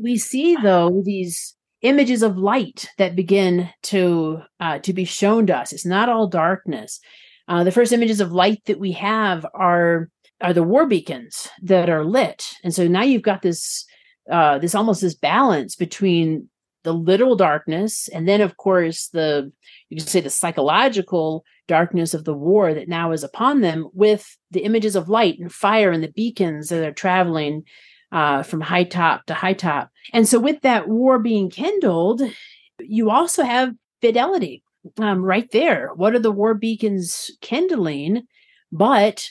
we see though these images of light that begin to uh, to be shown to us. It's not all darkness. Uh, the first images of light that we have are are the war beacons that are lit, and so now you've got this uh, this almost this balance between the literal darkness and then of course the you can say the psychological darkness of the war that now is upon them with the images of light and fire and the beacons that are traveling uh, from high top to high top. And so, with that war being kindled, you also have fidelity um, right there. What are the war beacons kindling? But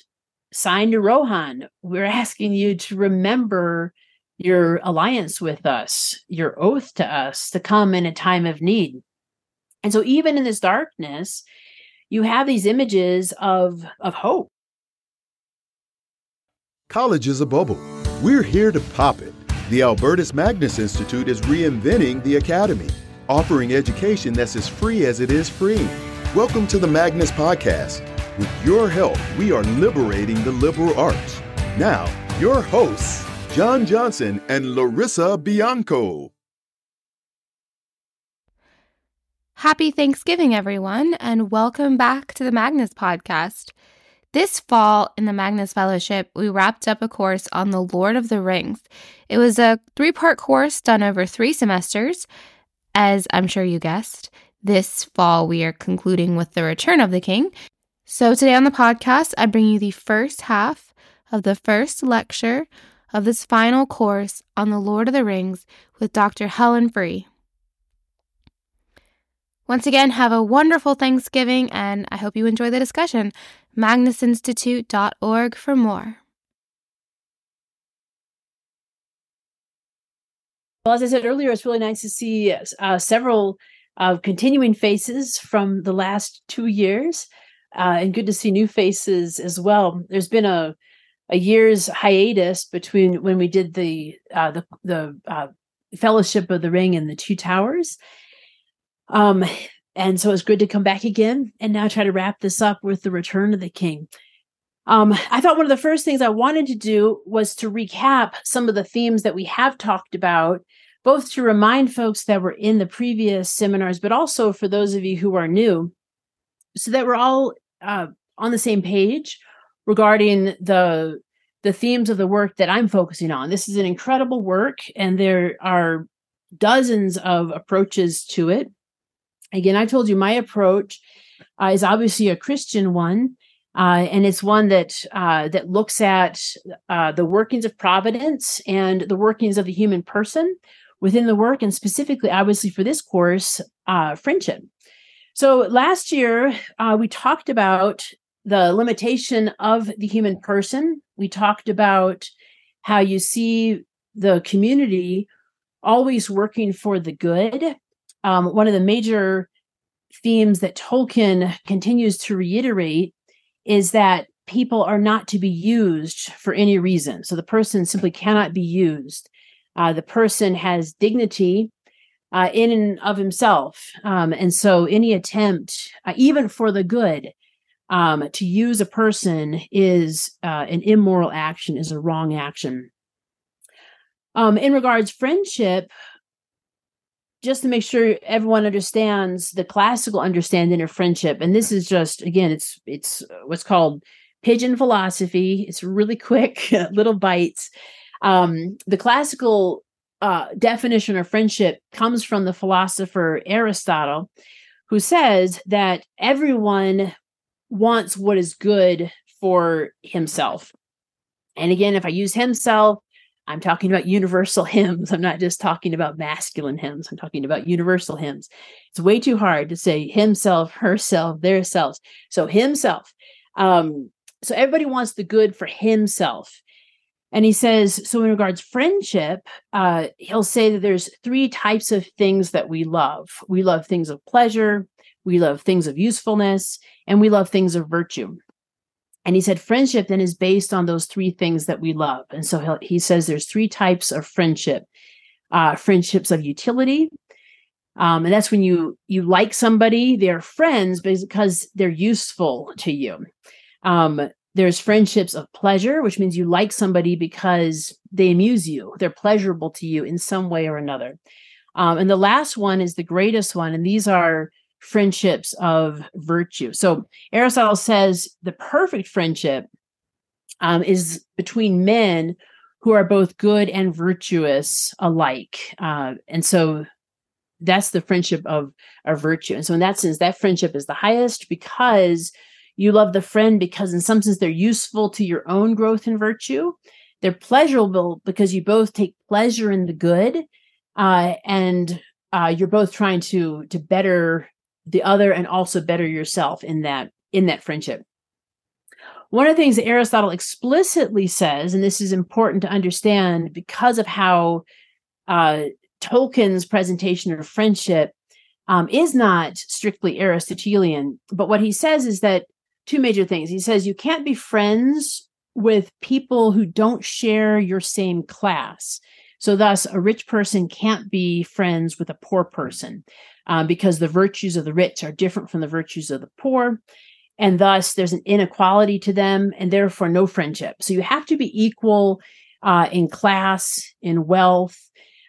sign to Rohan, we're asking you to remember your alliance with us, your oath to us to come in a time of need. And so, even in this darkness, you have these images of, of hope. College is a bubble we're here to pop it. The Albertus Magnus Institute is reinventing the academy, offering education that's as free as it is free. Welcome to the Magnus Podcast. With your help, we are liberating the liberal arts. Now, your hosts, John Johnson and Larissa Bianco. Happy Thanksgiving, everyone, and welcome back to the Magnus Podcast. This fall in the Magnus Fellowship, we wrapped up a course on the Lord of the Rings. It was a three part course done over three semesters. As I'm sure you guessed, this fall we are concluding with The Return of the King. So today on the podcast, I bring you the first half of the first lecture of this final course on the Lord of the Rings with Dr. Helen Freeh. Once again, have a wonderful Thanksgiving, and I hope you enjoy the discussion magnusinstitute.org for more. Well, as I said earlier, it's really nice to see uh, several uh, continuing faces from the last two years, uh, and good to see new faces as well. There's been a a year's hiatus between when we did the uh, the the uh, Fellowship of the Ring and the Two Towers. Um, and so it's good to come back again and now try to wrap this up with the return of the king. Um, I thought one of the first things I wanted to do was to recap some of the themes that we have talked about, both to remind folks that were in the previous seminars, but also for those of you who are new, so that we're all uh, on the same page regarding the the themes of the work that I'm focusing on. This is an incredible work, and there are dozens of approaches to it. Again, I told you my approach uh, is obviously a Christian one, uh, and it's one that uh, that looks at uh, the workings of providence and the workings of the human person within the work, and specifically, obviously, for this course, uh, friendship. So last year uh, we talked about the limitation of the human person. We talked about how you see the community always working for the good um, one of the major themes that Tolkien continues to reiterate is that people are not to be used for any reason. So the person simply cannot be used. Uh, the person has dignity uh, in and of himself. Um, and so any attempt, uh, even for the good, um, to use a person is uh, an immoral action, is a wrong action. Um, in regards friendship, just to make sure everyone understands the classical understanding of friendship. And this is just again it's it's what's called pigeon philosophy. It's really quick little bites. Um, the classical uh, definition of friendship comes from the philosopher aristotle who says that everyone wants what is good for himself. And again if i use himself I'm talking about universal hymns. I'm not just talking about masculine hymns. I'm talking about universal hymns. It's way too hard to say himself, herself, their selves. So himself. Um, so everybody wants the good for himself. And he says, so in regards friendship, uh, he'll say that there's three types of things that we love. We love things of pleasure, we love things of usefulness, and we love things of virtue. And he said friendship then is based on those three things that we love. And so he says there's three types of friendship uh, friendships of utility. Um, and that's when you you like somebody, they're friends because they're useful to you. Um, there's friendships of pleasure, which means you like somebody because they amuse you, they're pleasurable to you in some way or another. Um, and the last one is the greatest one, and these are friendships of virtue. So Aristotle says the perfect friendship um, is between men who are both good and virtuous alike. Uh, and so that's the friendship of, of virtue. And so in that sense, that friendship is the highest because you love the friend because in some sense they're useful to your own growth in virtue. They're pleasurable because you both take pleasure in the good. Uh, and uh, you're both trying to to better the other and also better yourself in that in that friendship one of the things that Aristotle explicitly says, and this is important to understand because of how uh, Tolkien's presentation of friendship um, is not strictly Aristotelian, but what he says is that two major things. He says you can't be friends with people who don't share your same class. So, thus, a rich person can't be friends with a poor person um, because the virtues of the rich are different from the virtues of the poor and thus there's an inequality to them and therefore no friendship. So you have to be equal uh, in class in wealth.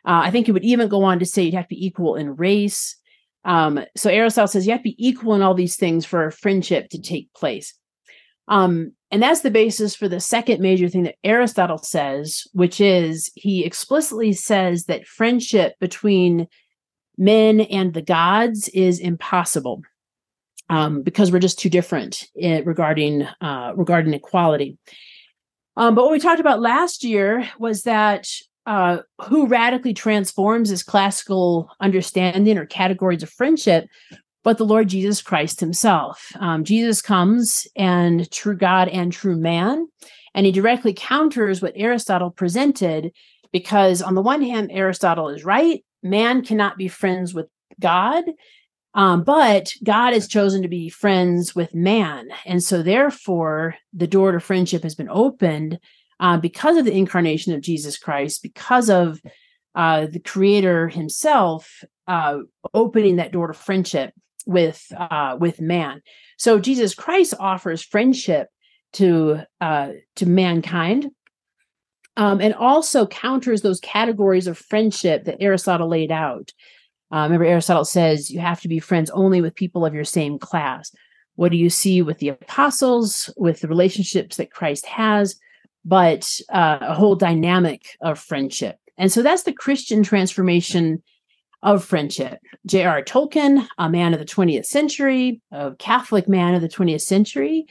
Uh, i think it would even go on to say you'd have to be equal in race. Um, so aristotle says you have to be equal in all these things for a friendship to take place. Um, and that's the basis for the second major thing that aristotle says which is he explicitly says that friendship between men and the gods is impossible um, because we're just too different in, regarding uh, regarding equality. Um, but what we talked about last year was that uh, who radically transforms this classical understanding or categories of friendship, but the Lord Jesus Christ Himself. Um, Jesus comes and true God and true man, and He directly counters what Aristotle presented. Because on the one hand, Aristotle is right; man cannot be friends with God um, but God has chosen to be friends with man. And so, therefore, the door to friendship has been opened uh, because of the incarnation of Jesus Christ, because of uh, the Creator Himself uh, opening that door to friendship with uh, with man. So Jesus Christ offers friendship to uh, to mankind, um, and also counters those categories of friendship that Aristotle laid out. Uh, remember, Aristotle says you have to be friends only with people of your same class. What do you see with the apostles, with the relationships that Christ has, but uh, a whole dynamic of friendship? And so that's the Christian transformation of friendship. J.R. Tolkien, a man of the 20th century, a Catholic man of the 20th century,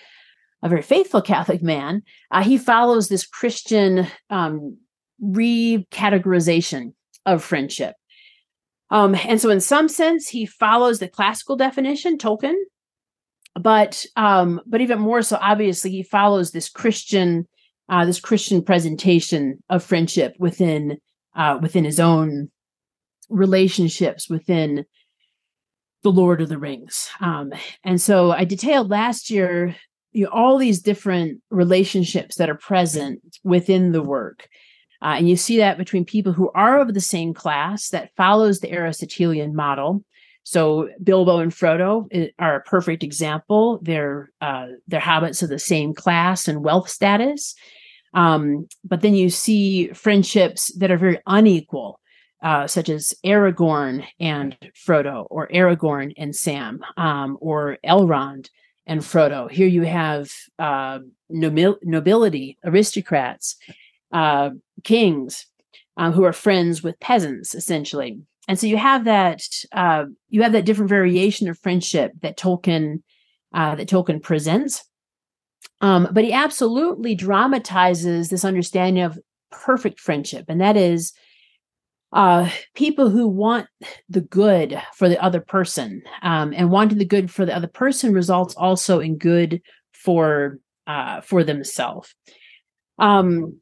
a very faithful Catholic man, uh, he follows this Christian um, recategorization of friendship. Um, and so, in some sense, he follows the classical definition, Tolkien, but um, but even more so, obviously, he follows this Christian uh, this Christian presentation of friendship within uh, within his own relationships within the Lord of the Rings. Um, and so, I detailed last year you know, all these different relationships that are present within the work. Uh, and you see that between people who are of the same class that follows the Aristotelian model. So Bilbo and Frodo eh, are a perfect example. Their uh, habits of the same class and wealth status. Um, but then you see friendships that are very unequal, uh, such as Aragorn and Frodo, or Aragorn and Sam, um, or Elrond and Frodo. Here you have uh, nobil- nobility, aristocrats, uh, kings um, who are friends with peasants, essentially. And so you have that uh, you have that different variation of friendship that Tolkien uh, that Tolkien presents. Um, but he absolutely dramatizes this understanding of perfect friendship, and that is uh, people who want the good for the other person, um, and wanting the good for the other person results also in good for uh, for themselves. Um,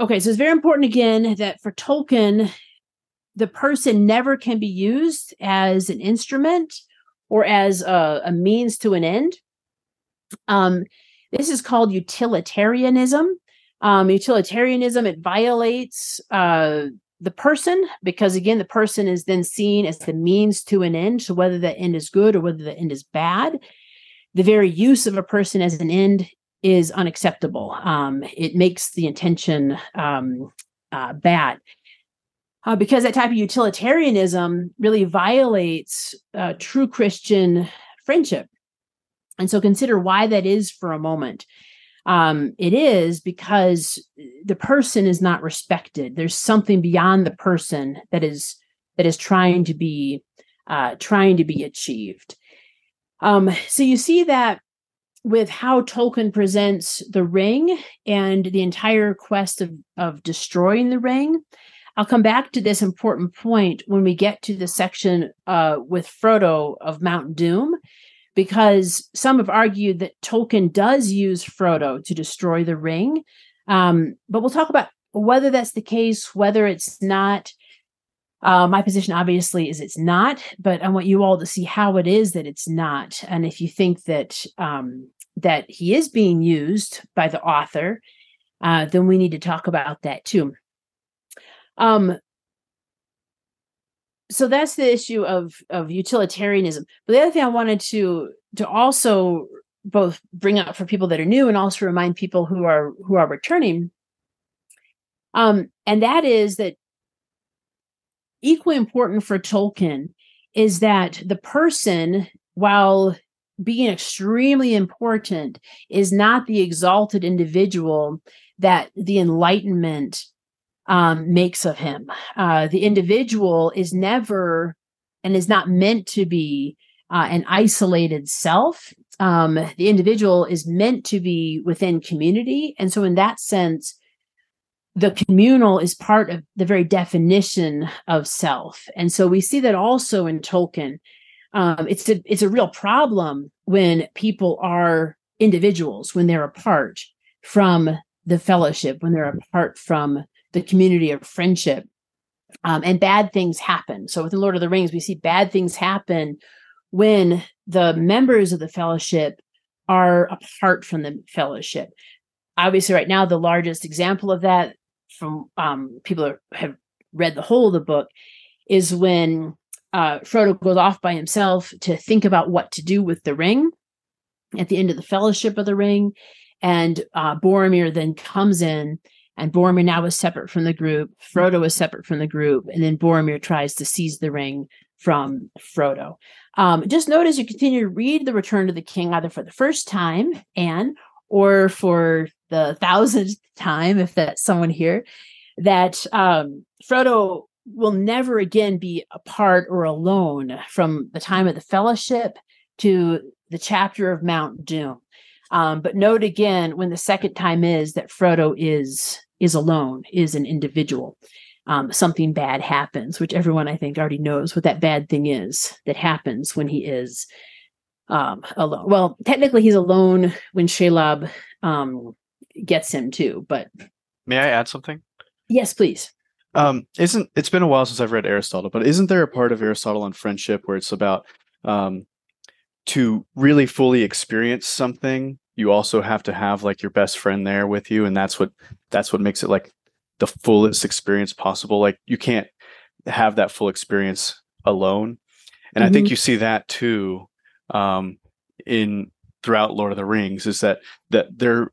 Okay, so it's very important again that for Tolkien, the person never can be used as an instrument or as a, a means to an end. Um, this is called utilitarianism. Um, utilitarianism it violates uh, the person because again, the person is then seen as the means to an end. So whether the end is good or whether the end is bad, the very use of a person as an end is unacceptable. Um, it makes the intention um, uh, bad. Uh, because that type of utilitarianism really violates uh, true Christian friendship. And so consider why that is for a moment. Um, it is because the person is not respected. There's something beyond the person that is that is trying to be uh, trying to be achieved. Um, so you see that with how Tolkien presents the ring and the entire quest of, of destroying the ring. I'll come back to this important point when we get to the section uh, with Frodo of Mount Doom, because some have argued that Tolkien does use Frodo to destroy the ring. Um, but we'll talk about whether that's the case, whether it's not. Uh, my position obviously is it's not, but I want you all to see how it is that it's not. And if you think that um, that he is being used by the author, uh, then we need to talk about that too. Um, so that's the issue of of utilitarianism. But the other thing I wanted to to also both bring up for people that are new and also remind people who are who are returning um and that is that equally important for Tolkien is that the person, while being extremely important, is not the exalted individual that the Enlightenment um, makes of him. Uh, the individual is never and is not meant to be uh, an isolated self. Um, the individual is meant to be within community. And so, in that sense, the communal is part of the very definition of self. And so we see that also in Tolkien. Um, it's a it's a real problem when people are individuals, when they're apart from the fellowship, when they're apart from the community of friendship. Um, and bad things happen. So with the Lord of the Rings, we see bad things happen when the members of the fellowship are apart from the fellowship. Obviously, right now, the largest example of that from um, people who have read the whole of the book is when uh, Frodo goes off by himself to think about what to do with the ring at the end of the Fellowship of the Ring. And uh, Boromir then comes in, and Boromir now is separate from the group. Frodo is separate from the group, and then Boromir tries to seize the ring from Frodo. Um, just note as you continue to read The Return of the King, either for the first time and or for the thousandth time, if that's someone here, that um, Frodo will never again be apart or alone from the time of the fellowship to the chapter of Mount Doom. Um, but note again when the second time is that Frodo is is alone, is an individual. Um, something bad happens, which everyone I think already knows what that bad thing is that happens when he is um, alone. Well, technically, he's alone when Shelob um, gets him too. But may I add something? Yes, please. Um, isn't it's been a while since I've read Aristotle, but isn't there a part of Aristotle on friendship where it's about um, to really fully experience something? You also have to have like your best friend there with you, and that's what that's what makes it like the fullest experience possible. Like you can't have that full experience alone, and mm-hmm. I think mm-hmm. you see that too um, in throughout Lord of the Rings is that that they're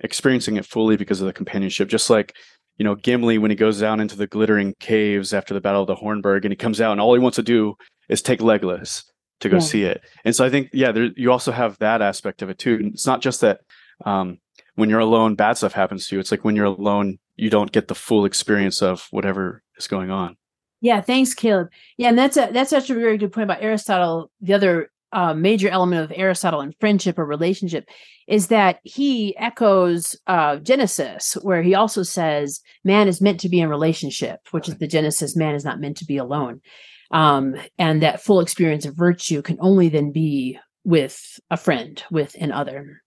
experiencing it fully because of the companionship. Just like you know Gimli when he goes down into the glittering caves after the Battle of the Hornburg, and he comes out and all he wants to do is take Legolas to go yeah. see it. And so I think yeah, there, you also have that aspect of it too. And it's not just that um, when you're alone, bad stuff happens to you. It's like when you're alone, you don't get the full experience of whatever is going on. Yeah, thanks, Caleb. Yeah, and that's a that's such a very good point about Aristotle. The other uh, major element of Aristotle and friendship or relationship is that he echoes uh, Genesis, where he also says man is meant to be in relationship, which is the Genesis man is not meant to be alone. Um, and that full experience of virtue can only then be with a friend, with an other.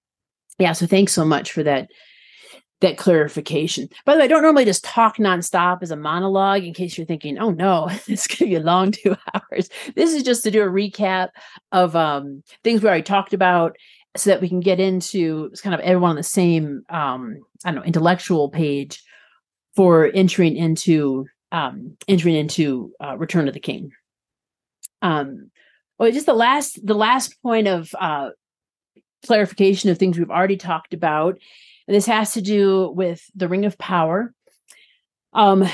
Yeah, so thanks so much for that that clarification. By the way, I don't normally just talk nonstop as a monologue in case you're thinking, oh no, this could be a long two hours. This is just to do a recap of um, things we already talked about so that we can get into kind of everyone on the same, um, I don't know, intellectual page for entering into um, entering into uh, Return of the King. Um, well, just the last the last point of uh, clarification of things we've already talked about. And this has to do with the Ring of Power. Um,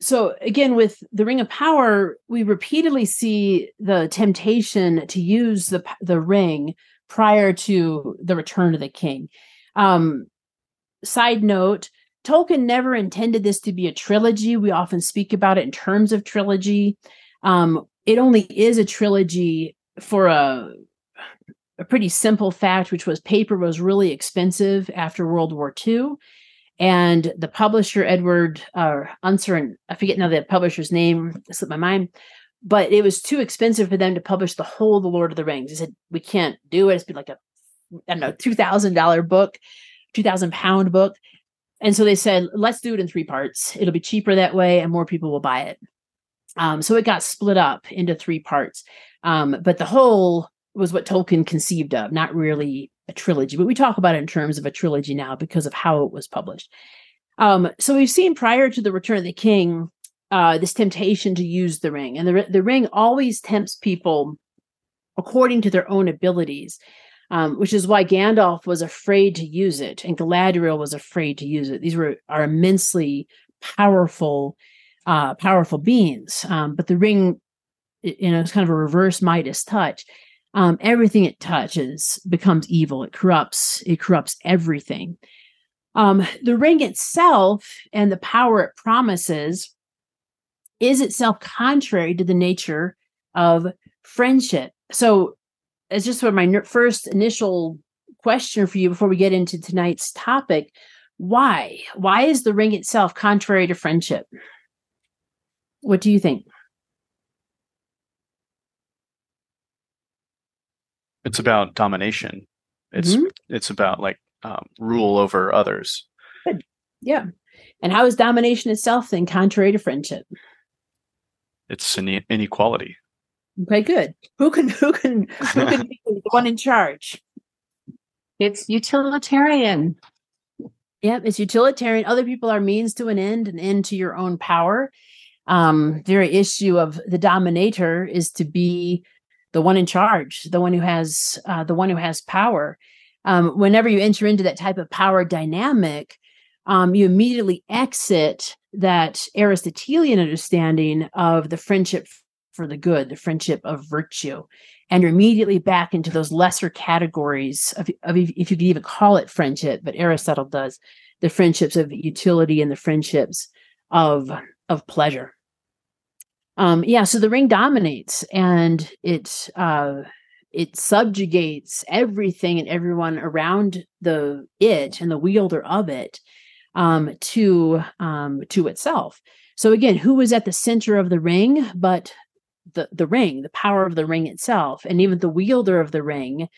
so again, with the Ring of Power, we repeatedly see the temptation to use the the ring prior to the return of the king. Um, side note: Tolkien never intended this to be a trilogy. We often speak about it in terms of trilogy. Um, it only is a trilogy for a a pretty simple fact, which was paper was really expensive after World War II. And the publisher, Edward uh, Unser, and I forget now the publisher's name, slipped my mind, but it was too expensive for them to publish the whole The Lord of the Rings. They said, we can't do it. It's been like a, I don't know, $2,000 book, 2,000 pound book. And so they said, let's do it in three parts. It'll be cheaper that way and more people will buy it. Um, so it got split up into three parts. Um, but the whole was what Tolkien conceived of, not really a trilogy, but we talk about it in terms of a trilogy now because of how it was published. Um, so we've seen prior to the Return of the King uh, this temptation to use the ring, and the the ring always tempts people according to their own abilities, um, which is why Gandalf was afraid to use it, and Galadriel was afraid to use it. These were are immensely powerful, uh, powerful beings, um, but the ring, you know, it's kind of a reverse Midas touch um, everything it touches becomes evil. It corrupts. It corrupts everything. Um, the ring itself and the power it promises is itself contrary to the nature of friendship. So, it's just for my first initial question for you before we get into tonight's topic. Why? Why is the ring itself contrary to friendship? What do you think? it's about domination. It's mm-hmm. it's about like um, rule over others. Good. Yeah. And how is domination itself then contrary to friendship? It's an inequality. Okay, good. Who can who can who can be the one in charge? It's utilitarian. Yep, it's utilitarian. Other people are means to an end, an end to your own power. Um, very issue of the dominator is to be the one in charge, the one who has uh, the one who has power. Um, whenever you enter into that type of power dynamic, um, you immediately exit that Aristotelian understanding of the friendship for the good, the friendship of virtue, and you're immediately back into those lesser categories of, of if you could even call it friendship, but Aristotle does the friendships of utility and the friendships of of pleasure. Um yeah so the ring dominates and it uh it subjugates everything and everyone around the it and the wielder of it um to um to itself. So again who is at the center of the ring but the the ring the power of the ring itself and even the wielder of the ring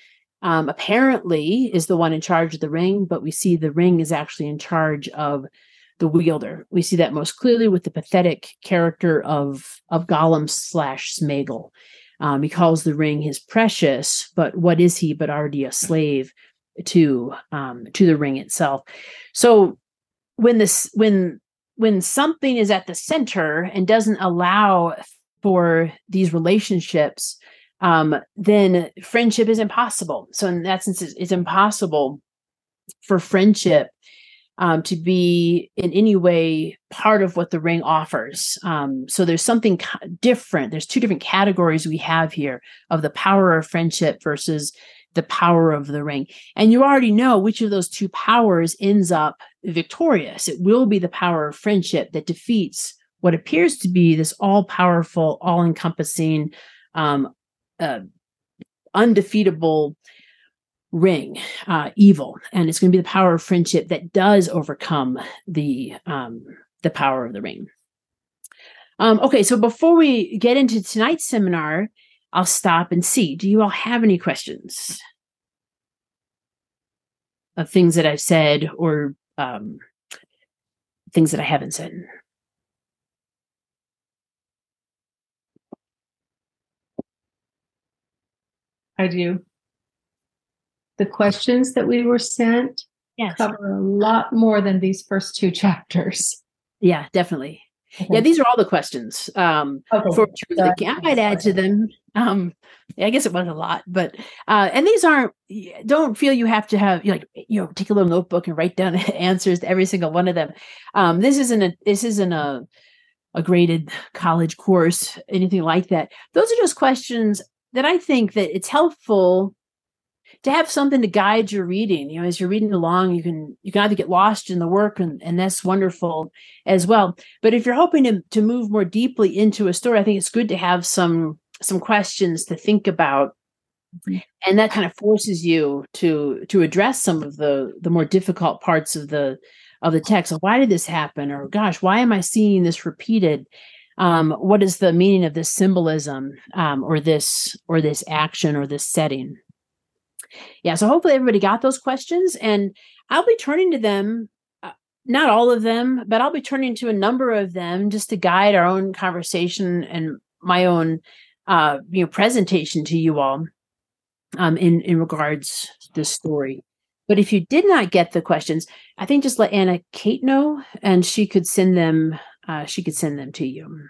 um, apparently is the one in charge of the ring but we see the ring is actually in charge of the wielder. We see that most clearly with the pathetic character of of Gollum slash Smeagol. Um, he calls the ring his precious, but what is he but already a slave to um, to the ring itself? So when this when when something is at the center and doesn't allow for these relationships, um, then friendship is impossible. So in that sense, it's, it's impossible for friendship um, to be in any way part of what the ring offers. Um, so there's something different. There's two different categories we have here of the power of friendship versus the power of the ring. And you already know which of those two powers ends up victorious. It will be the power of friendship that defeats what appears to be this all powerful, all encompassing, um, uh, undefeatable ring uh, evil. And it's going to be the power of friendship that does overcome the um, the power of the ring. Um, okay so before we get into tonight's seminar i'll stop and see. Do you all have any questions? Of things that i've said or um, things that i haven't said i do the questions that we were sent yes. cover a lot more than these first two chapters. Yeah, definitely. Okay. Yeah, these are all the questions um, okay. for truth. I might add to them. Um, I guess it was a lot, but uh, and these aren't. Don't feel you have to have you like you know take a little notebook and write down answers to every single one of them. Um, this isn't a this isn't a a graded college course, anything like that. Those are just questions that I think that it's helpful to have something to guide your reading. You know as you're reading along you can you can either get lost in the work and, and that's wonderful as well. But if you're hoping to, to move more deeply into a story i think it's good to have some some questions to think about. Mm-hmm. and that kind of forces you to to address some of the the more difficult parts of the of the text. Why did this happen? Or gosh why am i seeing this repeated um, what is the meaning of this symbolism um, or this or this action or this setting yeah, so hopefully everybody got those questions, and I'll be turning to them. Uh, not all of them, but I'll be turning to a number of them just to guide our own conversation and my own, uh, you know, presentation to you all, um, in in regards to this story. But if you did not get the questions, I think just let Anna Kate know, and she could send them. Uh, she could send them to you.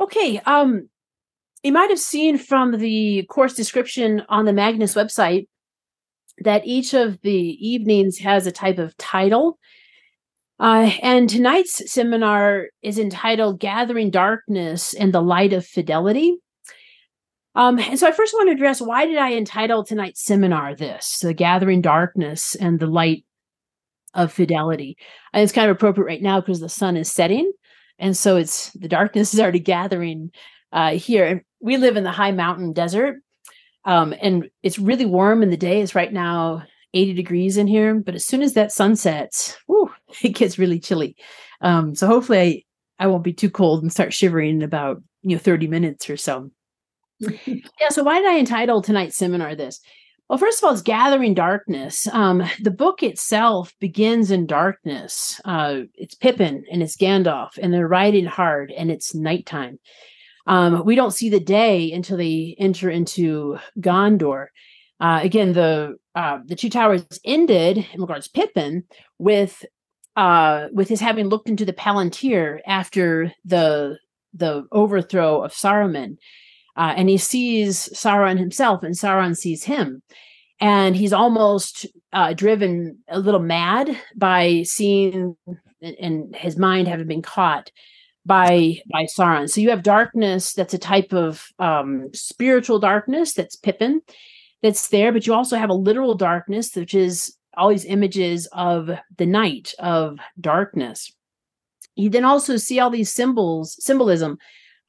Okay. Um, you might have seen from the course description on the Magnus website that each of the evenings has a type of title. Uh, and tonight's seminar is entitled Gathering Darkness and the Light of Fidelity. Um, and so I first want to address why did I entitle tonight's seminar this, The Gathering Darkness and the Light of Fidelity? And it's kind of appropriate right now because the sun is setting. And so it's the darkness is already gathering uh, here we live in the high mountain desert um, and it's really warm in the day it's right now 80 degrees in here but as soon as that sun sets whew, it gets really chilly um, so hopefully I, I won't be too cold and start shivering in about you know 30 minutes or so yeah so why did i entitle tonight's seminar this well first of all it's gathering darkness. Um, the book itself begins in darkness. Uh, it's pippin and it's gandalf and they're riding hard and it's nighttime. Um, we don't see the day until they enter into Gondor. Uh, again, the uh, the two towers ended in regards to Pippin with uh, with his having looked into the Palantir after the the overthrow of Saruman, uh, and he sees Sauron himself, and Sauron sees him, and he's almost uh, driven a little mad by seeing and his mind having been caught by by Sauron. So you have darkness that's a type of um, spiritual darkness that's Pippin that's there, but you also have a literal darkness, which is all these images of the night of darkness. You then also see all these symbols, symbolism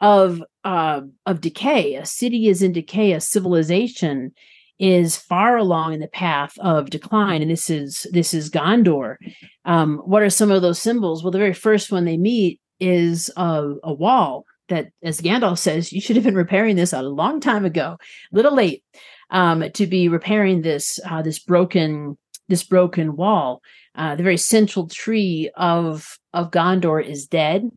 of uh, of decay. A city is in decay. A civilization is far along in the path of decline, and this is this is Gondor. Um, what are some of those symbols? Well, the very first one they meet is a, a wall that, as Gandalf says, you should have been repairing this a long time ago. A little late um, to be repairing this uh, this broken this broken wall. Uh, the very central tree of of Gondor is dead.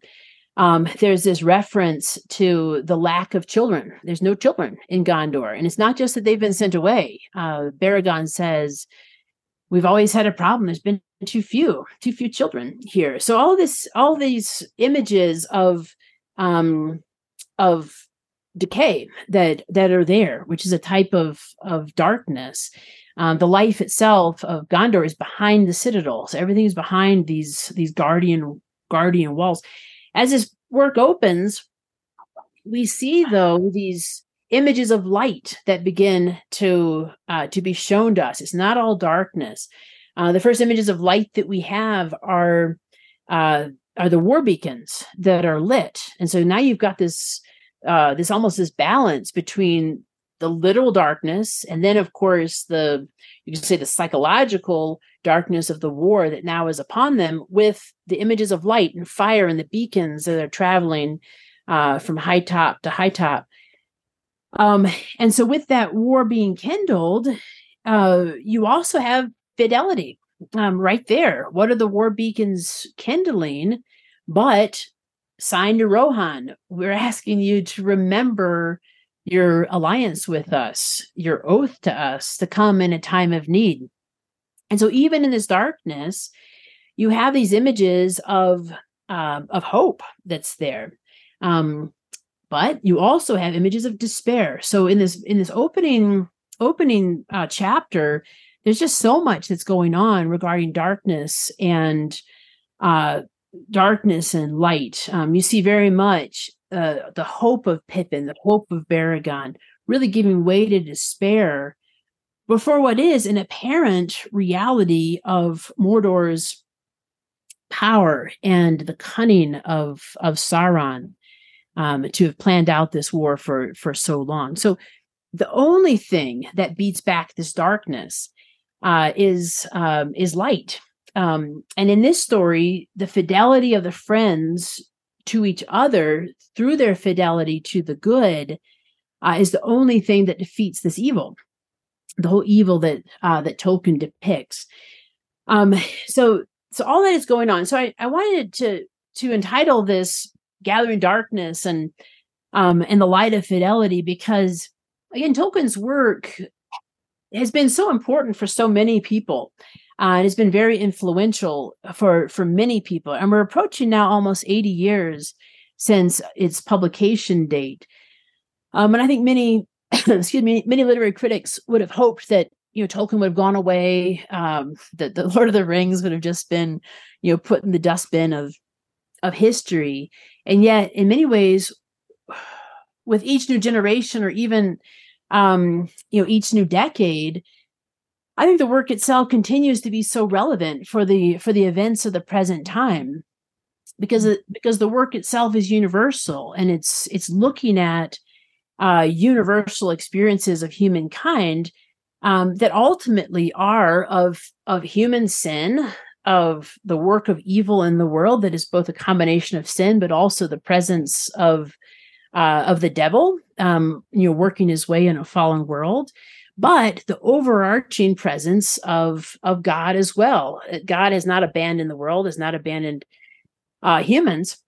Um, there's this reference to the lack of children. There's no children in Gondor, and it's not just that they've been sent away. Uh, Beregond says we've always had a problem. There's been too few, too few children here. So all this, all these images of, um, of decay that that are there, which is a type of of darkness. Um, the life itself of Gondor is behind the citadel, so everything is behind these these guardian guardian walls. As this work opens, we see though these images of light that begin to uh, to be shown to us. It's not all darkness. Uh, the first images of light that we have are uh, are the war beacons that are lit, and so now you've got this uh, this almost this balance between the literal darkness and then of course the you can say the psychological darkness of the war that now is upon them with the images of light and fire and the beacons that are traveling uh, from high top to high top um, and so, with that war being kindled, uh, you also have fidelity um, right there. What are the war beacons kindling? But signed to Rohan, we're asking you to remember your alliance with us, your oath to us to come in a time of need. And so, even in this darkness, you have these images of uh, of hope that's there. Um, but you also have images of despair. So in this in this opening opening uh, chapter, there's just so much that's going on regarding darkness and uh, darkness and light. Um, you see very much uh, the hope of Pippin, the hope of Beregond, really giving way to despair before what is an apparent reality of Mordor's power and the cunning of of Sauron um, to have planned out this war for for so long. So the only thing that beats back this darkness uh, is um, is light. Um, and in this story, the fidelity of the friends to each other through their fidelity to the good uh, is the only thing that defeats this evil, the whole evil that uh, that Tolkien depicts. Um, so so all that is going on. So I, I wanted to to entitle this "Gathering Darkness" and um, and the light of fidelity because again, Tolkien's work has been so important for so many people. Uh, it has been very influential for for many people, and we're approaching now almost 80 years since its publication date. Um, and I think many, excuse me, many literary critics would have hoped that you know Tolkien would have gone away, um, that the Lord of the Rings would have just been, you know, put in the dustbin of of history. And yet, in many ways, with each new generation, or even um, you know, each new decade, I think the work itself continues to be so relevant for the for the events of the present time because it, because the work itself is universal and it's it's looking at uh, universal experiences of humankind um, that ultimately are of of human sin of the work of evil in the world that is both a combination of sin but also the presence of uh, of the devil, um, you know, working his way in a fallen world, but the overarching presence of of God as well. God has not abandoned the world, has not abandoned uh, humans.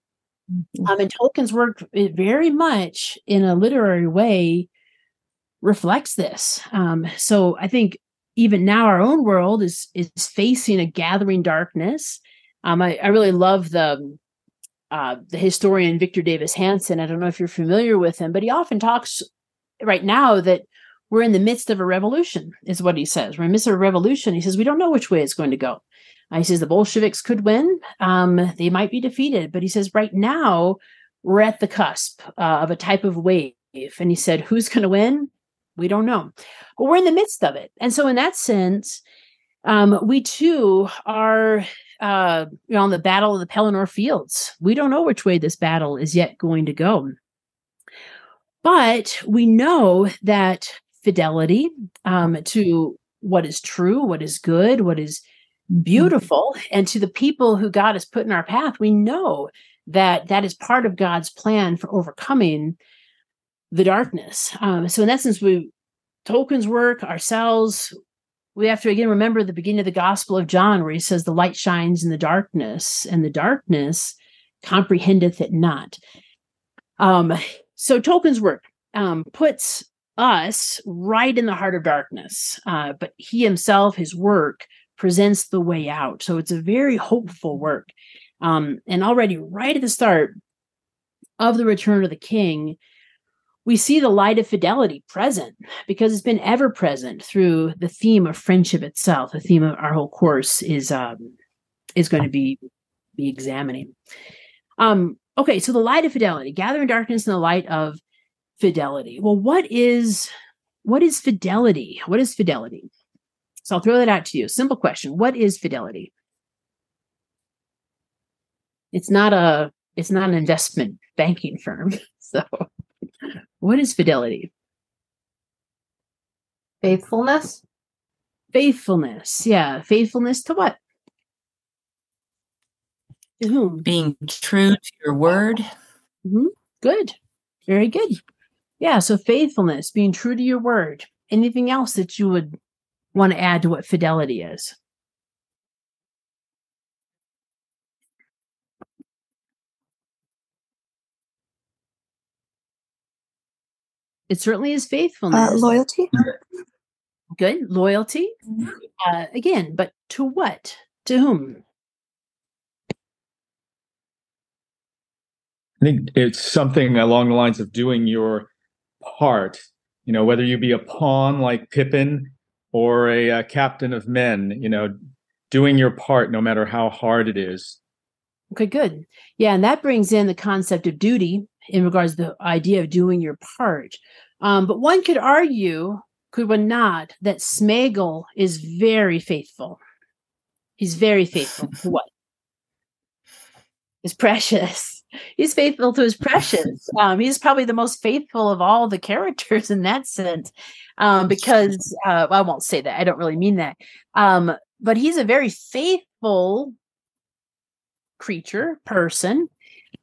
Mm-hmm. Um, and Tolkien's work very much in a literary way reflects this. Um, so I think even now our own world is is facing a gathering darkness. Um, I, I really love the uh, the historian Victor Davis Hanson. I don't know if you're familiar with him, but he often talks right now that we're in the midst of a revolution, is what he says. We're in the midst of a revolution. He says, we don't know which way it's going to go. Uh, he says the Bolsheviks could win. Um, they might be defeated. But he says, right now, we're at the cusp uh, of a type of wave. And he said, who's going to win? We don't know. But we're in the midst of it. And so, in that sense, um, we too are uh, you know, on the Battle of the Pelennor Fields. We don't know which way this battle is yet going to go. But we know that fidelity um, to what is true, what is good, what is beautiful, and to the people who God has put in our path, we know that that is part of God's plan for overcoming the darkness. Um, so, in that sense, we Tolkien's work, ourselves, we have to again remember the beginning of the Gospel of John, where he says, The light shines in the darkness, and the darkness comprehendeth it not. Um, so Tolkien's work um, puts us right in the heart of darkness, uh, but he himself, his work, presents the way out. So it's a very hopeful work. Um, and already, right at the start of the Return of the King, we see the light of fidelity present because it's been ever present through the theme of friendship itself. The theme of our whole course is um, is going to be be examining. Um, okay, so the light of fidelity, gathering darkness in the light of fidelity. Well, what is what is fidelity? What is fidelity? So I'll throw that out to you. Simple question: What is fidelity? It's not a it's not an investment banking firm. So what is fidelity? Faithfulness. Faithfulness. Yeah. Faithfulness to what? To whom? Being true to your word. Mm-hmm. Good. Very good. Yeah. So faithfulness, being true to your word. Anything else that you would want to add to what fidelity is? It certainly is uh, faithfulness. Uh, loyalty. Good. Loyalty. Mm-hmm. Uh, again, but to what? To whom? I think it's something along the lines of doing your part. You know, whether you be a pawn like Pippin or a, a captain of men, you know, doing your part no matter how hard it is. Okay, good. Yeah, and that brings in the concept of duty in regards to the idea of doing your part. Um, but one could argue, could one not, that Smeagol is very faithful. He's very faithful to what? His precious. He's faithful to his precious. Um, he's probably the most faithful of all the characters in that sense. Um, because uh, I won't say that. I don't really mean that. Um, but he's a very faithful creature, person.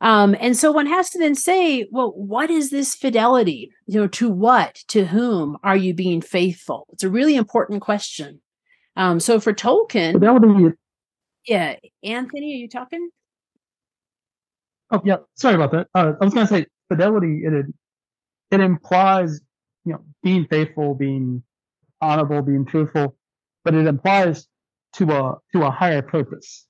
Um, and so one has to then say, well, what is this fidelity? You know, to what, to whom are you being faithful? It's a really important question. Um, so for Tolkien, fidelity. Yeah, Anthony, are you talking? Oh yeah, sorry about that. Uh, I was going to say fidelity. It it implies you know being faithful, being honorable, being truthful, but it implies to a to a higher purpose.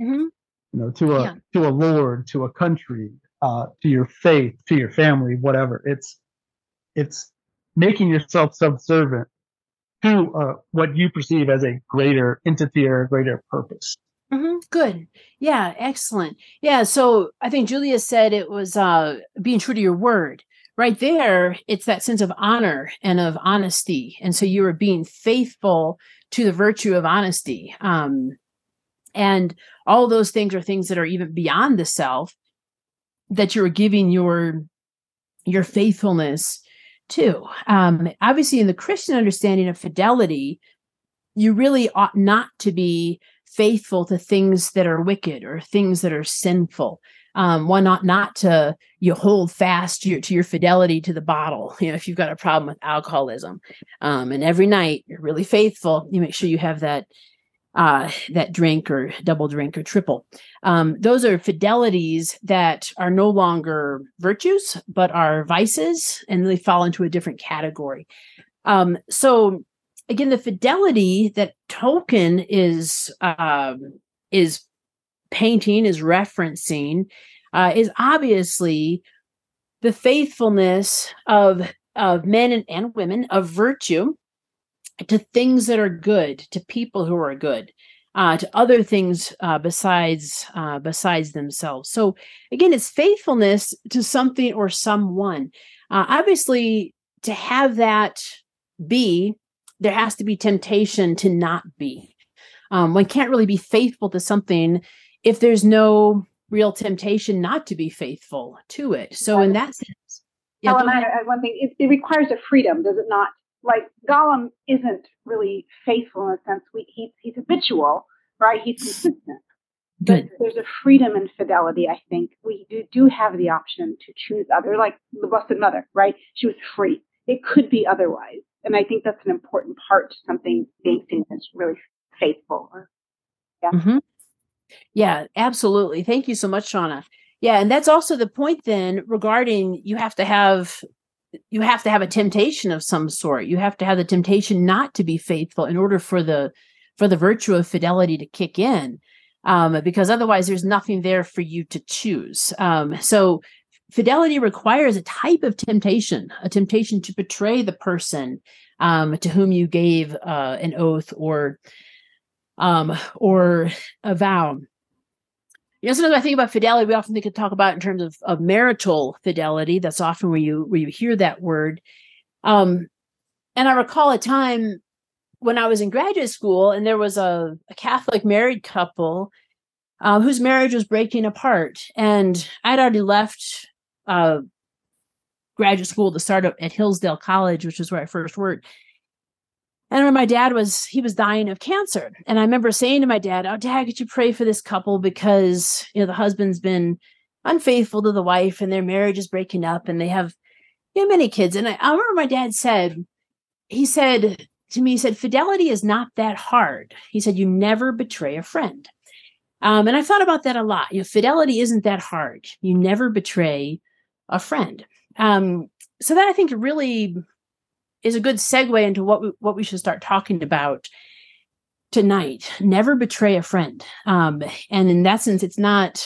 Mm-hmm. You know, to a yeah. to a lord, to a country, uh, to your faith, to your family, whatever. It's it's making yourself subservient to uh, what you perceive as a greater entity or a greater purpose. Mm-hmm. Good. Yeah. Excellent. Yeah. So I think Julia said it was uh, being true to your word. Right there, it's that sense of honor and of honesty. And so you are being faithful to the virtue of honesty. Um, and all those things are things that are even beyond the self that you're giving your your faithfulness to. Um, obviously, in the Christian understanding of fidelity, you really ought not to be faithful to things that are wicked or things that are sinful. Um, one ought not to you hold fast to your, to your fidelity to the bottle. You know, if you've got a problem with alcoholism, um, and every night you're really faithful, you make sure you have that uh, that drink or double drink or triple. Um, those are fidelities that are no longer virtues, but are vices, and they fall into a different category. Um, so again, the fidelity that Tolkien is um, is painting, is referencing, uh, is obviously the faithfulness of of men and, and women of virtue to things that are good, to people who are good, uh, to other things uh, besides uh, besides themselves. So again, it's faithfulness to something or someone. Uh, obviously, to have that be there has to be temptation to not be. Um, one can't really be faithful to something if there's no real temptation not to be faithful to it. So, in that sense, yeah, Helen, I, I, one thing, it, it, requires a freedom, does it not? Like Gollum isn't really faithful in a sense. We, he, he's habitual, right? He's consistent. But there's a freedom and fidelity, I think. We do, do have the option to choose other, like the Blessed Mother, right? She was free. It could be otherwise and I think that's an important part to something being seen as really faithful. Yeah. Mm-hmm. Yeah, absolutely. Thank you so much, Shauna. Yeah, and that's also the point then regarding you have to have you have to have a temptation of some sort. You have to have the temptation not to be faithful in order for the for the virtue of fidelity to kick in. Um, because otherwise there's nothing there for you to choose. Um, so fidelity requires a type of temptation, a temptation to betray the person um, to whom you gave uh, an oath or um, or a vow. You know, sometimes I think about fidelity, we often think of talk about in terms of, of marital fidelity. That's often where you where you hear that word. Um, and I recall a time when I was in graduate school, and there was a, a Catholic married couple uh, whose marriage was breaking apart, and I'd already left uh, graduate school to start at Hillsdale College, which is where I first worked. And when my dad was, he was dying of cancer. And I remember saying to my dad, Oh, dad, could you pray for this couple? Because, you know, the husband's been unfaithful to the wife and their marriage is breaking up and they have, you know, many kids. And I, I remember my dad said, he said to me, he said, fidelity is not that hard. He said, you never betray a friend. Um, and I thought about that a lot. You know, fidelity isn't that hard. You never betray a friend. Um, so that I think really is a good segue into what we, what we should start talking about tonight. Never betray a friend. Um, and in that sense, it's not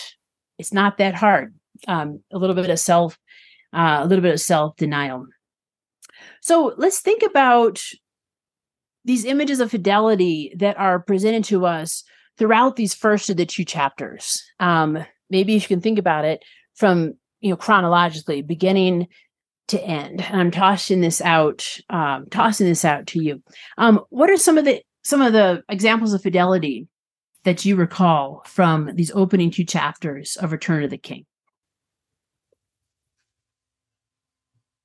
it's not that hard. um, a little bit of self, uh, a little bit of self denial. So let's think about these images of fidelity that are presented to us throughout these first of the two chapters. Um, maybe you can think about it from you know chronologically, beginning to end. And I'm tossing this out, um, tossing this out to you. Um, what are some of the some of the examples of fidelity that you recall from these opening two chapters of Return of the King?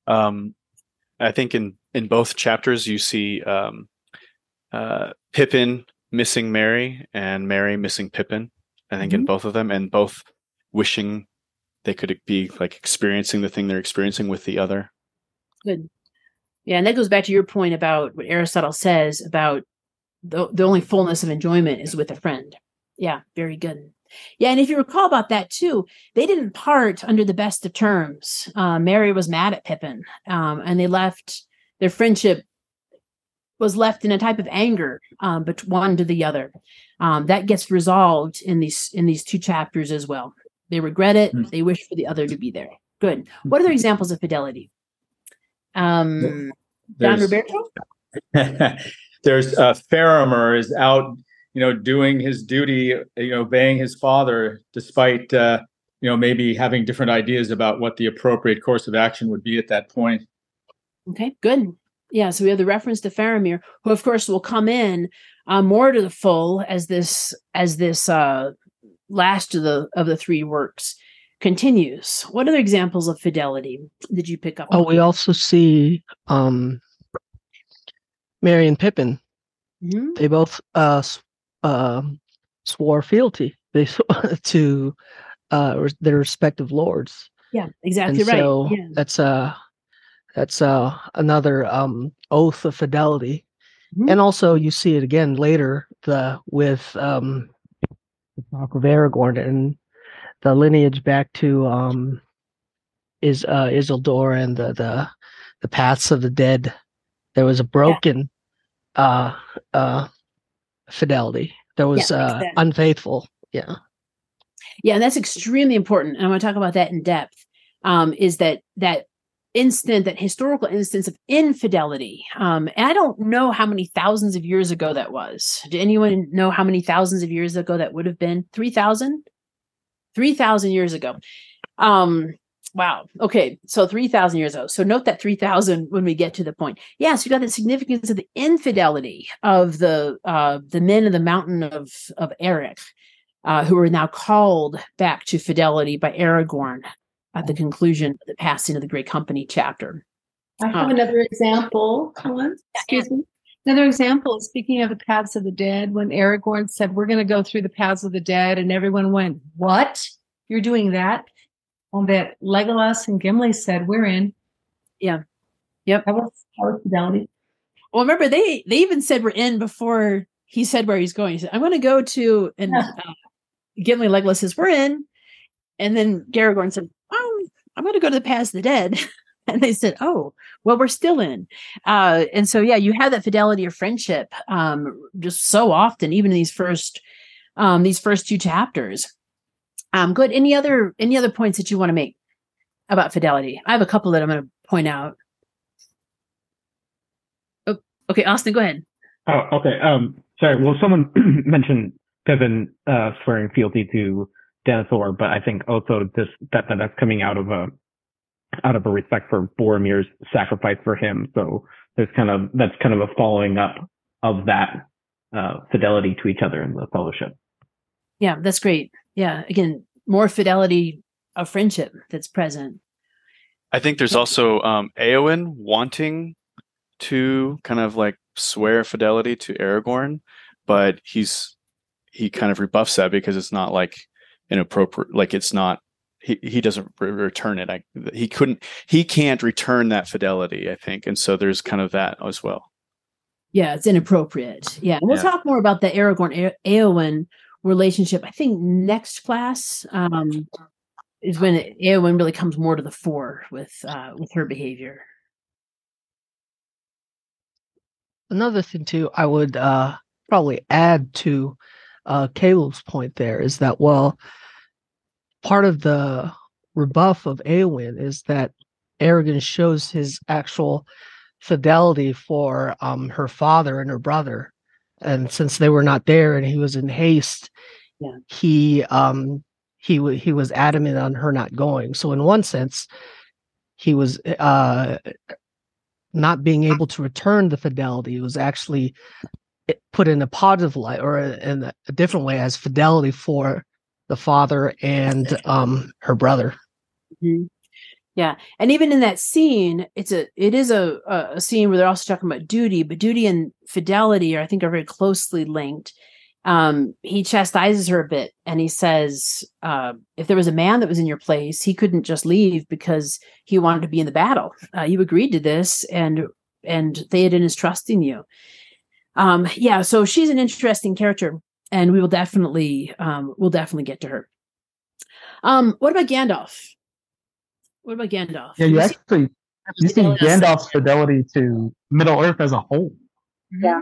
Um, I think in in both chapters you see um, uh, Pippin missing Merry and Merry missing Pippin. I think mm-hmm. in both of them, and both wishing they could be like experiencing the thing they're experiencing with the other. Good. Yeah, and that goes back to your point about what Aristotle says about the the only fullness of enjoyment is with a friend. Yeah, very good. Yeah, and if you recall about that too, they didn't part under the best of terms. Uh, Merry was mad at Pippin, um, and they left their friendship was left in a type of anger um, one to the other. Um, that gets resolved in these in these two chapters as well. They regret it. Mm. They wish for the other to be there. Good. What other examples of fidelity? Um, Don Roberto. there's uh, Faramir is out, you know, doing his duty, you know, obeying his father, despite uh, you know maybe having different ideas about what the appropriate course of action would be at that point. Okay, good. Yeah, so we have the reference to Faramir, who of course will come in uh, more to the full as this as this uh, last of the of the three works continues. What other examples of fidelity did you pick up? Oh, we also see um, Merry and Pippin. Mm-hmm. They both uh, uh, swore fealty they to uh, their respective lords. Yeah, exactly and right. So yeah. that's uh that's uh, another um, oath of fidelity. Mm-hmm. And also, you see it again later the with um, talk of Aragorn and the lineage back to um, is uh, Isildur and the, the the paths of the dead. There was a broken yeah. uh, uh, fidelity. There was yeah, uh, unfaithful. Yeah. Yeah, and that's extremely important. And I want to talk about that in depth. Um, is that that instant, that historical instance of infidelity. Um, and I don't know how many thousands of years ago that was. Do anyone know how many thousands of years ago that would have been? 3,000? 3,000 years ago. Um, wow. Okay. So 3,000 years ago. So note that 3,000 when we get to the point. Yes, yeah, so you got the significance of the infidelity of the uh, the men of the mountain of, of Erech. Uh, who are now called back to fidelity by Aragorn at the conclusion of the passing of the Great Company chapter. I have um, another example. Colin, excuse me. Another example, speaking of the paths of the dead, when Aragorn said, We're going to go through the paths of the dead, and everyone went, What? You're doing that? And that Legolas and Gimli said, We're in. Yeah. Yep. That was, that was fidelity. Well, remember, they they even said we're in before he said where he's going. He said, I'm going to go to, and uh, Gimli Legolas says, We're in. And then Aragorn said, I'm going to go to the past the dead. and they said, oh, well, we're still in. Uh, and so, yeah, you have that fidelity of friendship um, just so often, even in these first um, these first two chapters. Um, good. Any other any other points that you want to make about fidelity? I have a couple that I'm going to point out. Oh, okay, Austin, go ahead. Oh, okay. Um, sorry. Well, someone mentioned Pippin uh, swearing fealty to Denethor, but I think also this that, that that's coming out of a out of a respect for Boromir's sacrifice for him. So there's kind of that's kind of a following up of that uh, fidelity to each other in the fellowship. Yeah, that's great. Yeah, again, more fidelity of friendship that's present. I think there's also um, Eowyn wanting to kind of like swear fidelity to Aragorn, but he's he kind of rebuffs that because it's not like inappropriate like it's not he, he doesn't re- return it. I, he couldn't he can't return that fidelity i think and so there's kind of that as well. Yeah it's inappropriate. Yeah we'll yeah. talk more about the aragorn Eowyn relationship i think next class um is when Eowyn really comes more to the fore with uh with her behavior. Another thing too i would uh probably add to uh caleb's point there is that well part of the rebuff of Eowyn is that Aragorn shows his actual fidelity for um, her father and her brother, and since they were not there and he was in haste, yeah. he um, he w- he was adamant on her not going. So in one sense, he was uh, not being able to return the fidelity. It was actually put in a positive light or in a, different way as fidelity for the father and um, her brother. Mm-hmm. Yeah, and even in that scene, it's a it is a a scene where they're also talking about duty, but duty and fidelity are I think are very closely linked. Um, he chastises her a bit, and he says, uh, "If there was a man that was in your place, he couldn't just leave because he wanted to be in the battle. Uh, you agreed to this, and and Theoden is trusting you." Um, yeah, so she's an interesting character, and we will definitely um, we'll definitely get to her. Um, what about Gandalf? What about Gandalf? Yeah, you actually you see Gandalf's fidelity to Middle Earth as a whole. Yeah.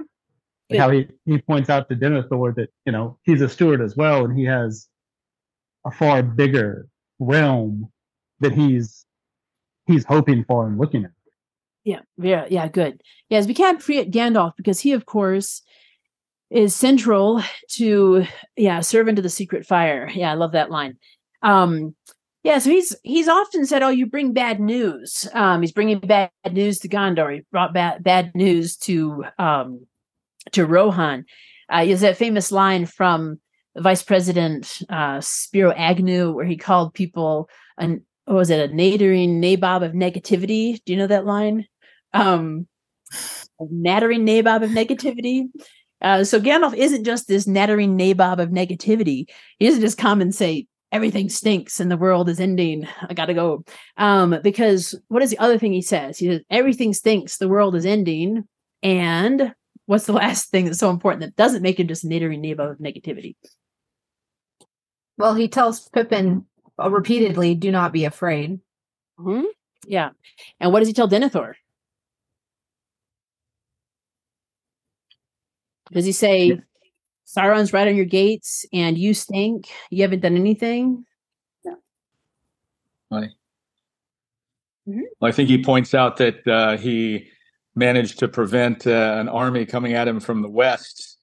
Like how he, he points out to Denethor that, you know, he's a steward as well and he has a far bigger realm that he's he's hoping for and looking at. Yeah, yeah, yeah, good. Yes, we can't forget Gandalf because he, of course, is central to yeah, servant to the secret fire. Yeah, I love that line. Um, yeah, so he's he's often said, "Oh, you bring bad news." Um, he's bringing bad news to Gondor. He brought bad bad news to um, to Rohan. Uh, is that famous line from Vice President uh, Spiro Agnew, where he called people an what was it a nattering nabob of negativity? Do you know that line? Um, nattering nabob of negativity. Uh, so Gandalf isn't just this nattering nabob of negativity. He doesn't just come and say everything stinks and the world is ending. I gotta go. Um, because what is the other thing he says? He says everything stinks, the world is ending, and what's the last thing that's so important that doesn't make him just nattering nabob of negativity? Well, he tells Pippin uh, repeatedly, "Do not be afraid." Mm-hmm. Yeah, and what does he tell Denethor? Does he say Sauron's right on your gates and you stink? You haven't done anything? No. Right. Mm-hmm. Well, I think he points out that uh, he managed to prevent uh, an army coming at him from the west.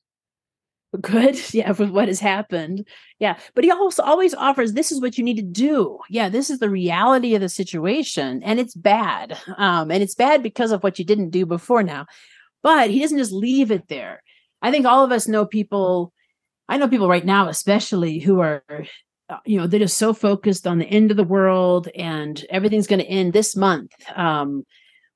Good. Yeah, with what has happened. Yeah. But he also always offers this is what you need to do. Yeah, this is the reality of the situation. And it's bad. Um, and it's bad because of what you didn't do before now. But he doesn't just leave it there. I think all of us know people. I know people right now, especially who are, uh, you know, they're just so focused on the end of the world and everything's going to end this month, um,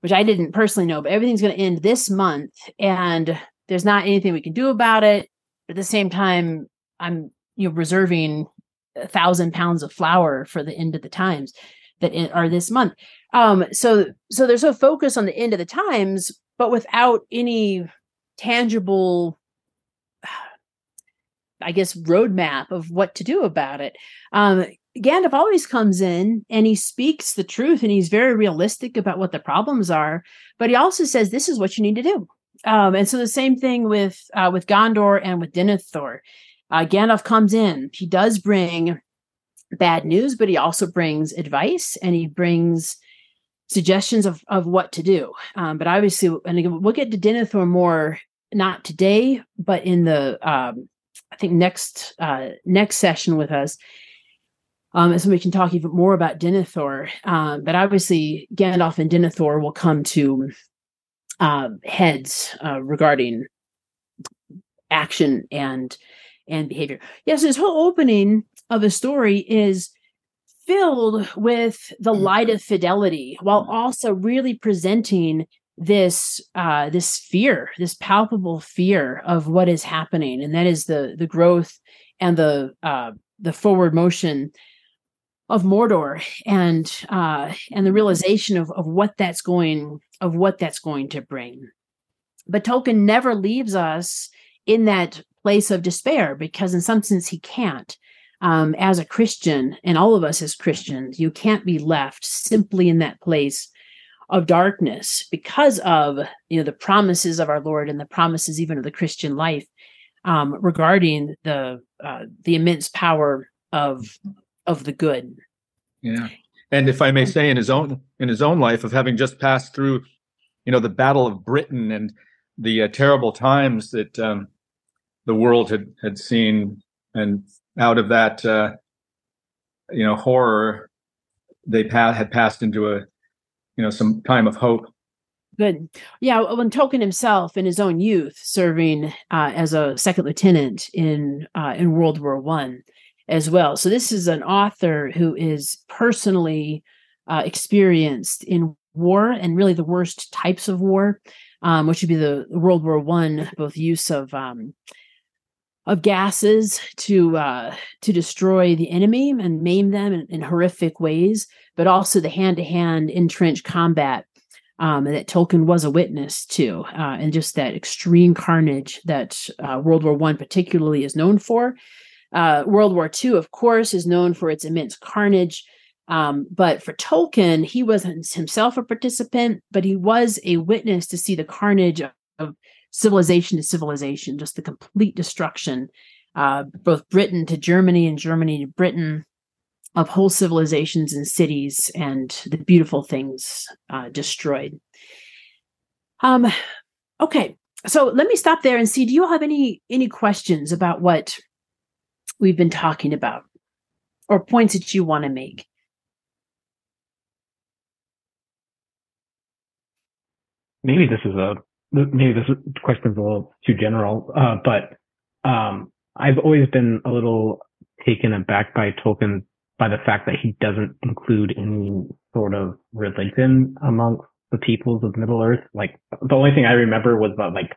which I didn't personally know, but everything's going to end this month, and there's not anything we can do about it. But at the same time, I'm you know reserving a thousand pounds of flour for the end of the times that are this month. Um, so so they're so focused on the end of the times, but without any tangible I guess, roadmap of what to do about it. Um, Gandalf always comes in and he speaks the truth and he's very realistic about what the problems are, but he also says this is what you need to do. Um, and so the same thing with uh, with Gondor and with Denethor. Uh, Gandalf comes in. He does bring bad news, but he also brings advice and he brings suggestions of of what to do. Um, but obviously, and again, we'll get to Denethor more not today, but in the um, I think next uh, next session with us. Um, and so we can talk even more about Denethor. Um, but obviously, Gandalf and Denethor will come to uh, heads uh, regarding action and and behavior. Yes, this whole opening of the story is filled with the mm. light of fidelity, while also really presenting this uh this fear this palpable fear of what is happening. And that is the the growth and the uh the forward motion of Mordor and uh and the realization of of what that's going of what that's going to bring. But Tolkien never leaves us in that place of despair because in some sense he can't. Um as a Christian and all of us as Christians you can't be left simply in that place of darkness because of you know the promises of our Lord and the promises even of the Christian life um, regarding the uh, the immense power of of the good. Yeah. and if I may say, in his own in his own life of having just passed through, you know, the Battle of Britain and the uh, terrible times that um, the world had had seen, and out of that, uh, you know, horror, they pa- had passed into a, you know, some time of hope. Good. Yeah. When Tolkien himself, in his own youth, serving uh, as a second lieutenant in uh, in World War One, as well. So this is an author who is personally uh, experienced in war and really the worst types of war, um, which would be the World War One, both use of um, of gases to uh, to destroy the enemy and maim them in, in horrific ways, but also the hand to hand entrenched combat um, that Tolkien was a witness to, uh, and just that extreme carnage that uh, World War One particularly is known for. Uh, World War II, of course, is known for its immense carnage. Um, but for Tolkien, he wasn't himself a participant, but he was a witness to see the carnage of, of civilization to civilization, just the complete destruction, uh, both Britain to Germany and Germany to Britain, of whole civilizations and cities, and the beautiful things uh, destroyed. Um, okay, so let me stop there and see. Do you all have any any questions about what we've been talking about or points that you want to make? Maybe this is a maybe this question is a little too general, uh, but um, I've always been a little taken aback by Tolkien by the fact that he doesn't include any sort of religion amongst the peoples of Middle Earth. Like the only thing I remember was that like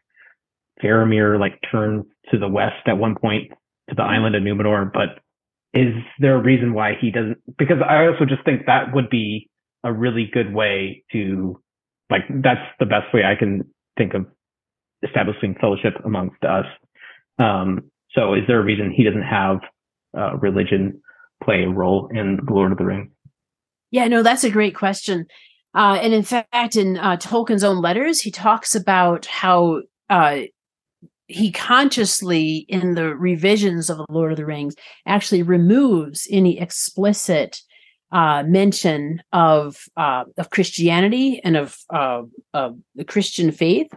Faramir like turns to the west at one point to the island of Numenor, but is there a reason why he doesn't? Because I also just think that would be a really good way to, like, that's the best way I can think of establishing fellowship amongst us. Um, so is there a reason he doesn't have uh, religion play a role in the Lord of the Rings? Yeah, no, that's a great question. Uh, and in fact, in uh, Tolkien's own letters, he talks about how uh, he consciously in the revisions of the lord of the rings actually removes any explicit uh, mention of uh, of christianity and of, uh, of the christian faith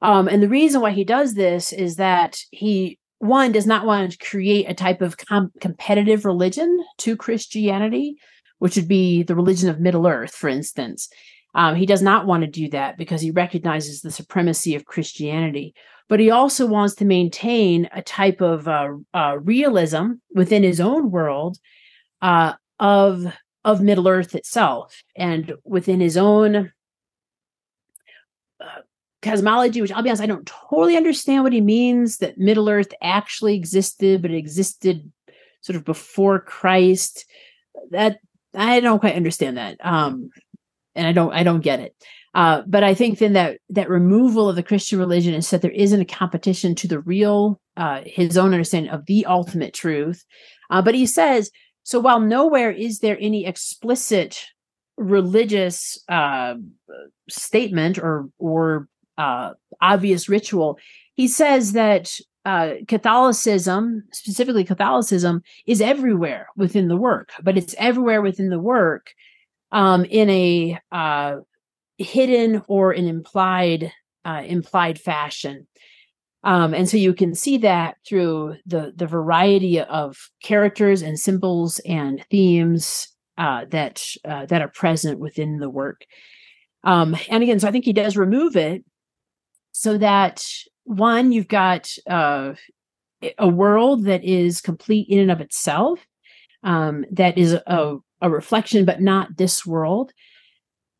um, and the reason why he does this is that he one does not want to create a type of com- competitive religion to christianity which would be the religion of middle earth for instance um, he does not want to do that because he recognizes the supremacy of Christianity. But he also wants to maintain a type of uh, uh, realism within his own world uh, of of Middle Earth itself, and within his own uh, cosmology. Which I'll be honest, I don't totally understand what he means that Middle Earth actually existed, but it existed sort of before Christ. That I don't quite understand that. Um, and I don't I don't get it. Uh, but I think then that that removal of the Christian religion is that there isn't a competition to the real, uh, his own understanding of the ultimate truth. Uh, but he says so. While nowhere is there any explicit religious uh, statement or or uh, obvious ritual, he says that uh, Catholicism, specifically Catholicism, is everywhere within the work, but it's everywhere within the work um, in a uh, hidden or an implied uh, implied fashion. Um, and so you can see that through the the variety of characters and symbols and themes uh, that uh, that are present within the work. Um, and again, so I think he does remove it so that one, you've got uh, a world that is complete in and of itself, um, that is a, a reflection, but not this world.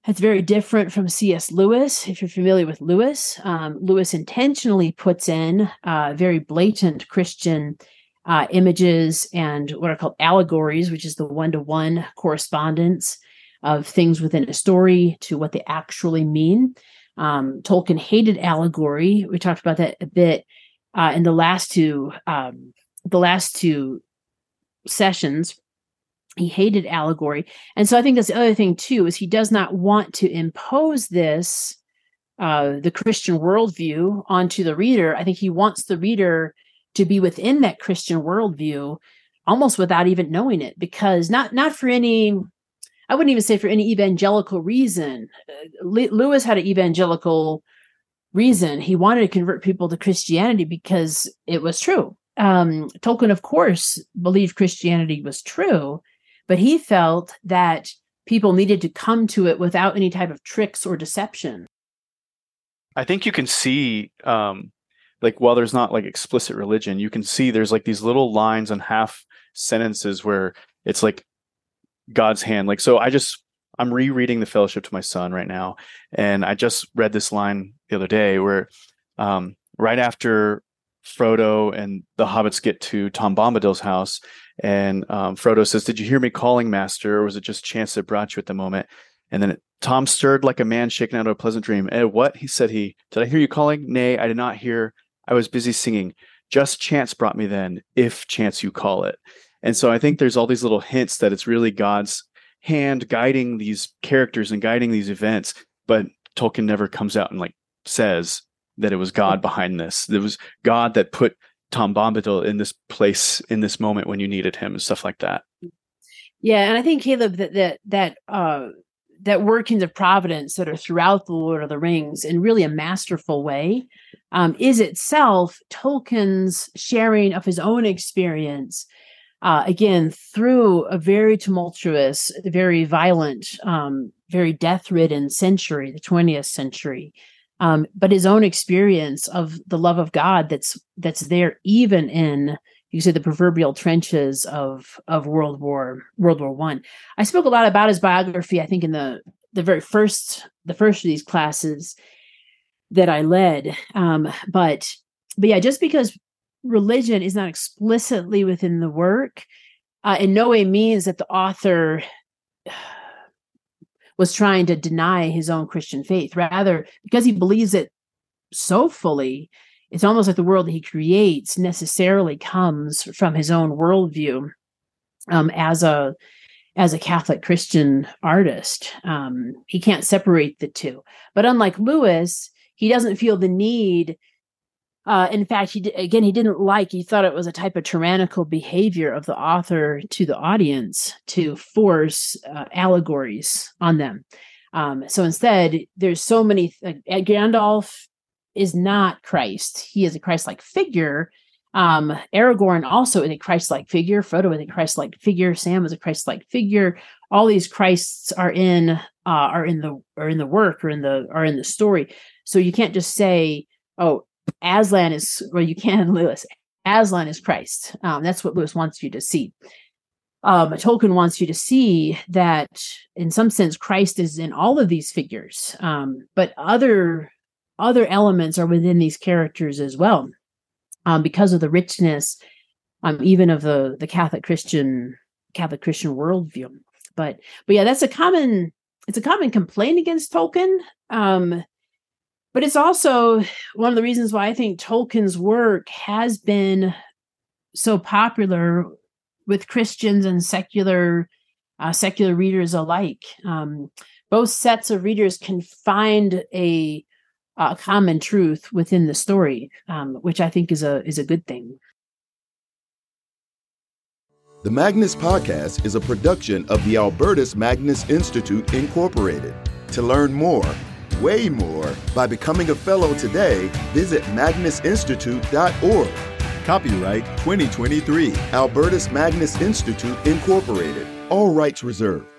That's very different from C.S. Lewis. If you're familiar with Lewis, um, Lewis intentionally puts in uh, very blatant Christian uh, images and what are called allegories, which is the one to one correspondence of things within a story to what they actually mean. Um, Tolkien hated allegory. We talked about that a bit uh, in the last two um, the last two sessions he hated allegory and so i think that's the other thing too is he does not want to impose this uh, the christian worldview onto the reader i think he wants the reader to be within that christian worldview almost without even knowing it because not not for any I wouldn't even say for any evangelical reason. Uh, Lewis had an evangelical reason. He wanted to convert people to Christianity because it was true. Um, Tolkien, of course, believed Christianity was true, but he felt that people needed to come to it without any type of tricks or deception. I think you can see, um, like, while there's not like explicit religion, you can see there's like these little lines and half sentences where it's like God's hand. Like, so I just, I'm rereading the fellowship to my son right now. And I just read this line the other day where, um, right after Frodo and the hobbits get to Tom Bombadil's house, and um, Frodo says, "Did you hear me calling, Master, or was it just chance that brought you at the moment?" And then it, Tom stirred like a man shaken out of a pleasant dream. Eh, what? He said, "He did I hear you calling? Nay, I did not hear. I was busy singing. Just chance brought me then, if chance you call it." And so I think there's all these little hints that it's really God's hand guiding these characters and guiding these events, but Tolkien never comes out and like says that it was God behind this. It was God that put Tom Bombadil in this place in this moment when you needed him and stuff like that. Yeah, and I think Caleb that that that uh that workings of providence that are throughout the Lord of the Rings in really a masterful way um, is itself Tolkien's sharing of his own experience. Uh, again, through a very tumultuous, very violent, um, very death ridden century, the 20th century um, but his own experience of the love of God that's that's there even in you say the proverbial trenches of of World War World War One. I. I spoke a lot about his biography. I think in the the very first the first of these classes that I led. Um, but but yeah, just because religion is not explicitly within the work, uh, in no way means that the author was trying to deny his own Christian faith. Rather, because he believes it so fully, it's almost like the world that he creates necessarily comes from his own worldview um, as a as a Catholic Christian artist. Um, he can't separate the two. But unlike Lewis, he doesn't feel the need uh, in fact, he again he didn't like. He thought it was a type of tyrannical behavior of the author to the audience to force uh, allegories on them. Um, so instead, there's so many. Uh, Gandalf is not Christ. He is a Christ-like figure. Um, Aragorn also is a Christ-like figure. Frodo is a Christ-like figure. Sam is a Christ-like figure. All these Christs are in uh, are in the are in the work or in the are in the story. So you can't just say, "Oh, Aslan is, well, you can, Lewis. Aslan is Christ. Um, that's what Lewis wants you to see. Um, Tolkien wants you to see that, in some sense, Christ is in all of these figures, um, but other other elements are within these characters as well, um, because of the richness, um, even of the the Catholic Christian Catholic Christian worldview. But but yeah, that's a common it's a common complaint against Tolkien. But it's also one of the reasons why I think Tolkien's work has been so popular with Christians and secular uh, secular readers alike. Um, both sets of readers can find a, a common truth within the story, um, which I think is a is a good thing. The Magnus Podcast is a production of the Albertus Magnus Institute, Incorporated. To learn more way more by becoming a fellow today. Visit magnusinstitute.org. Copyright 2023, Albertus Magnus Institute, Incorporated. All rights reserved.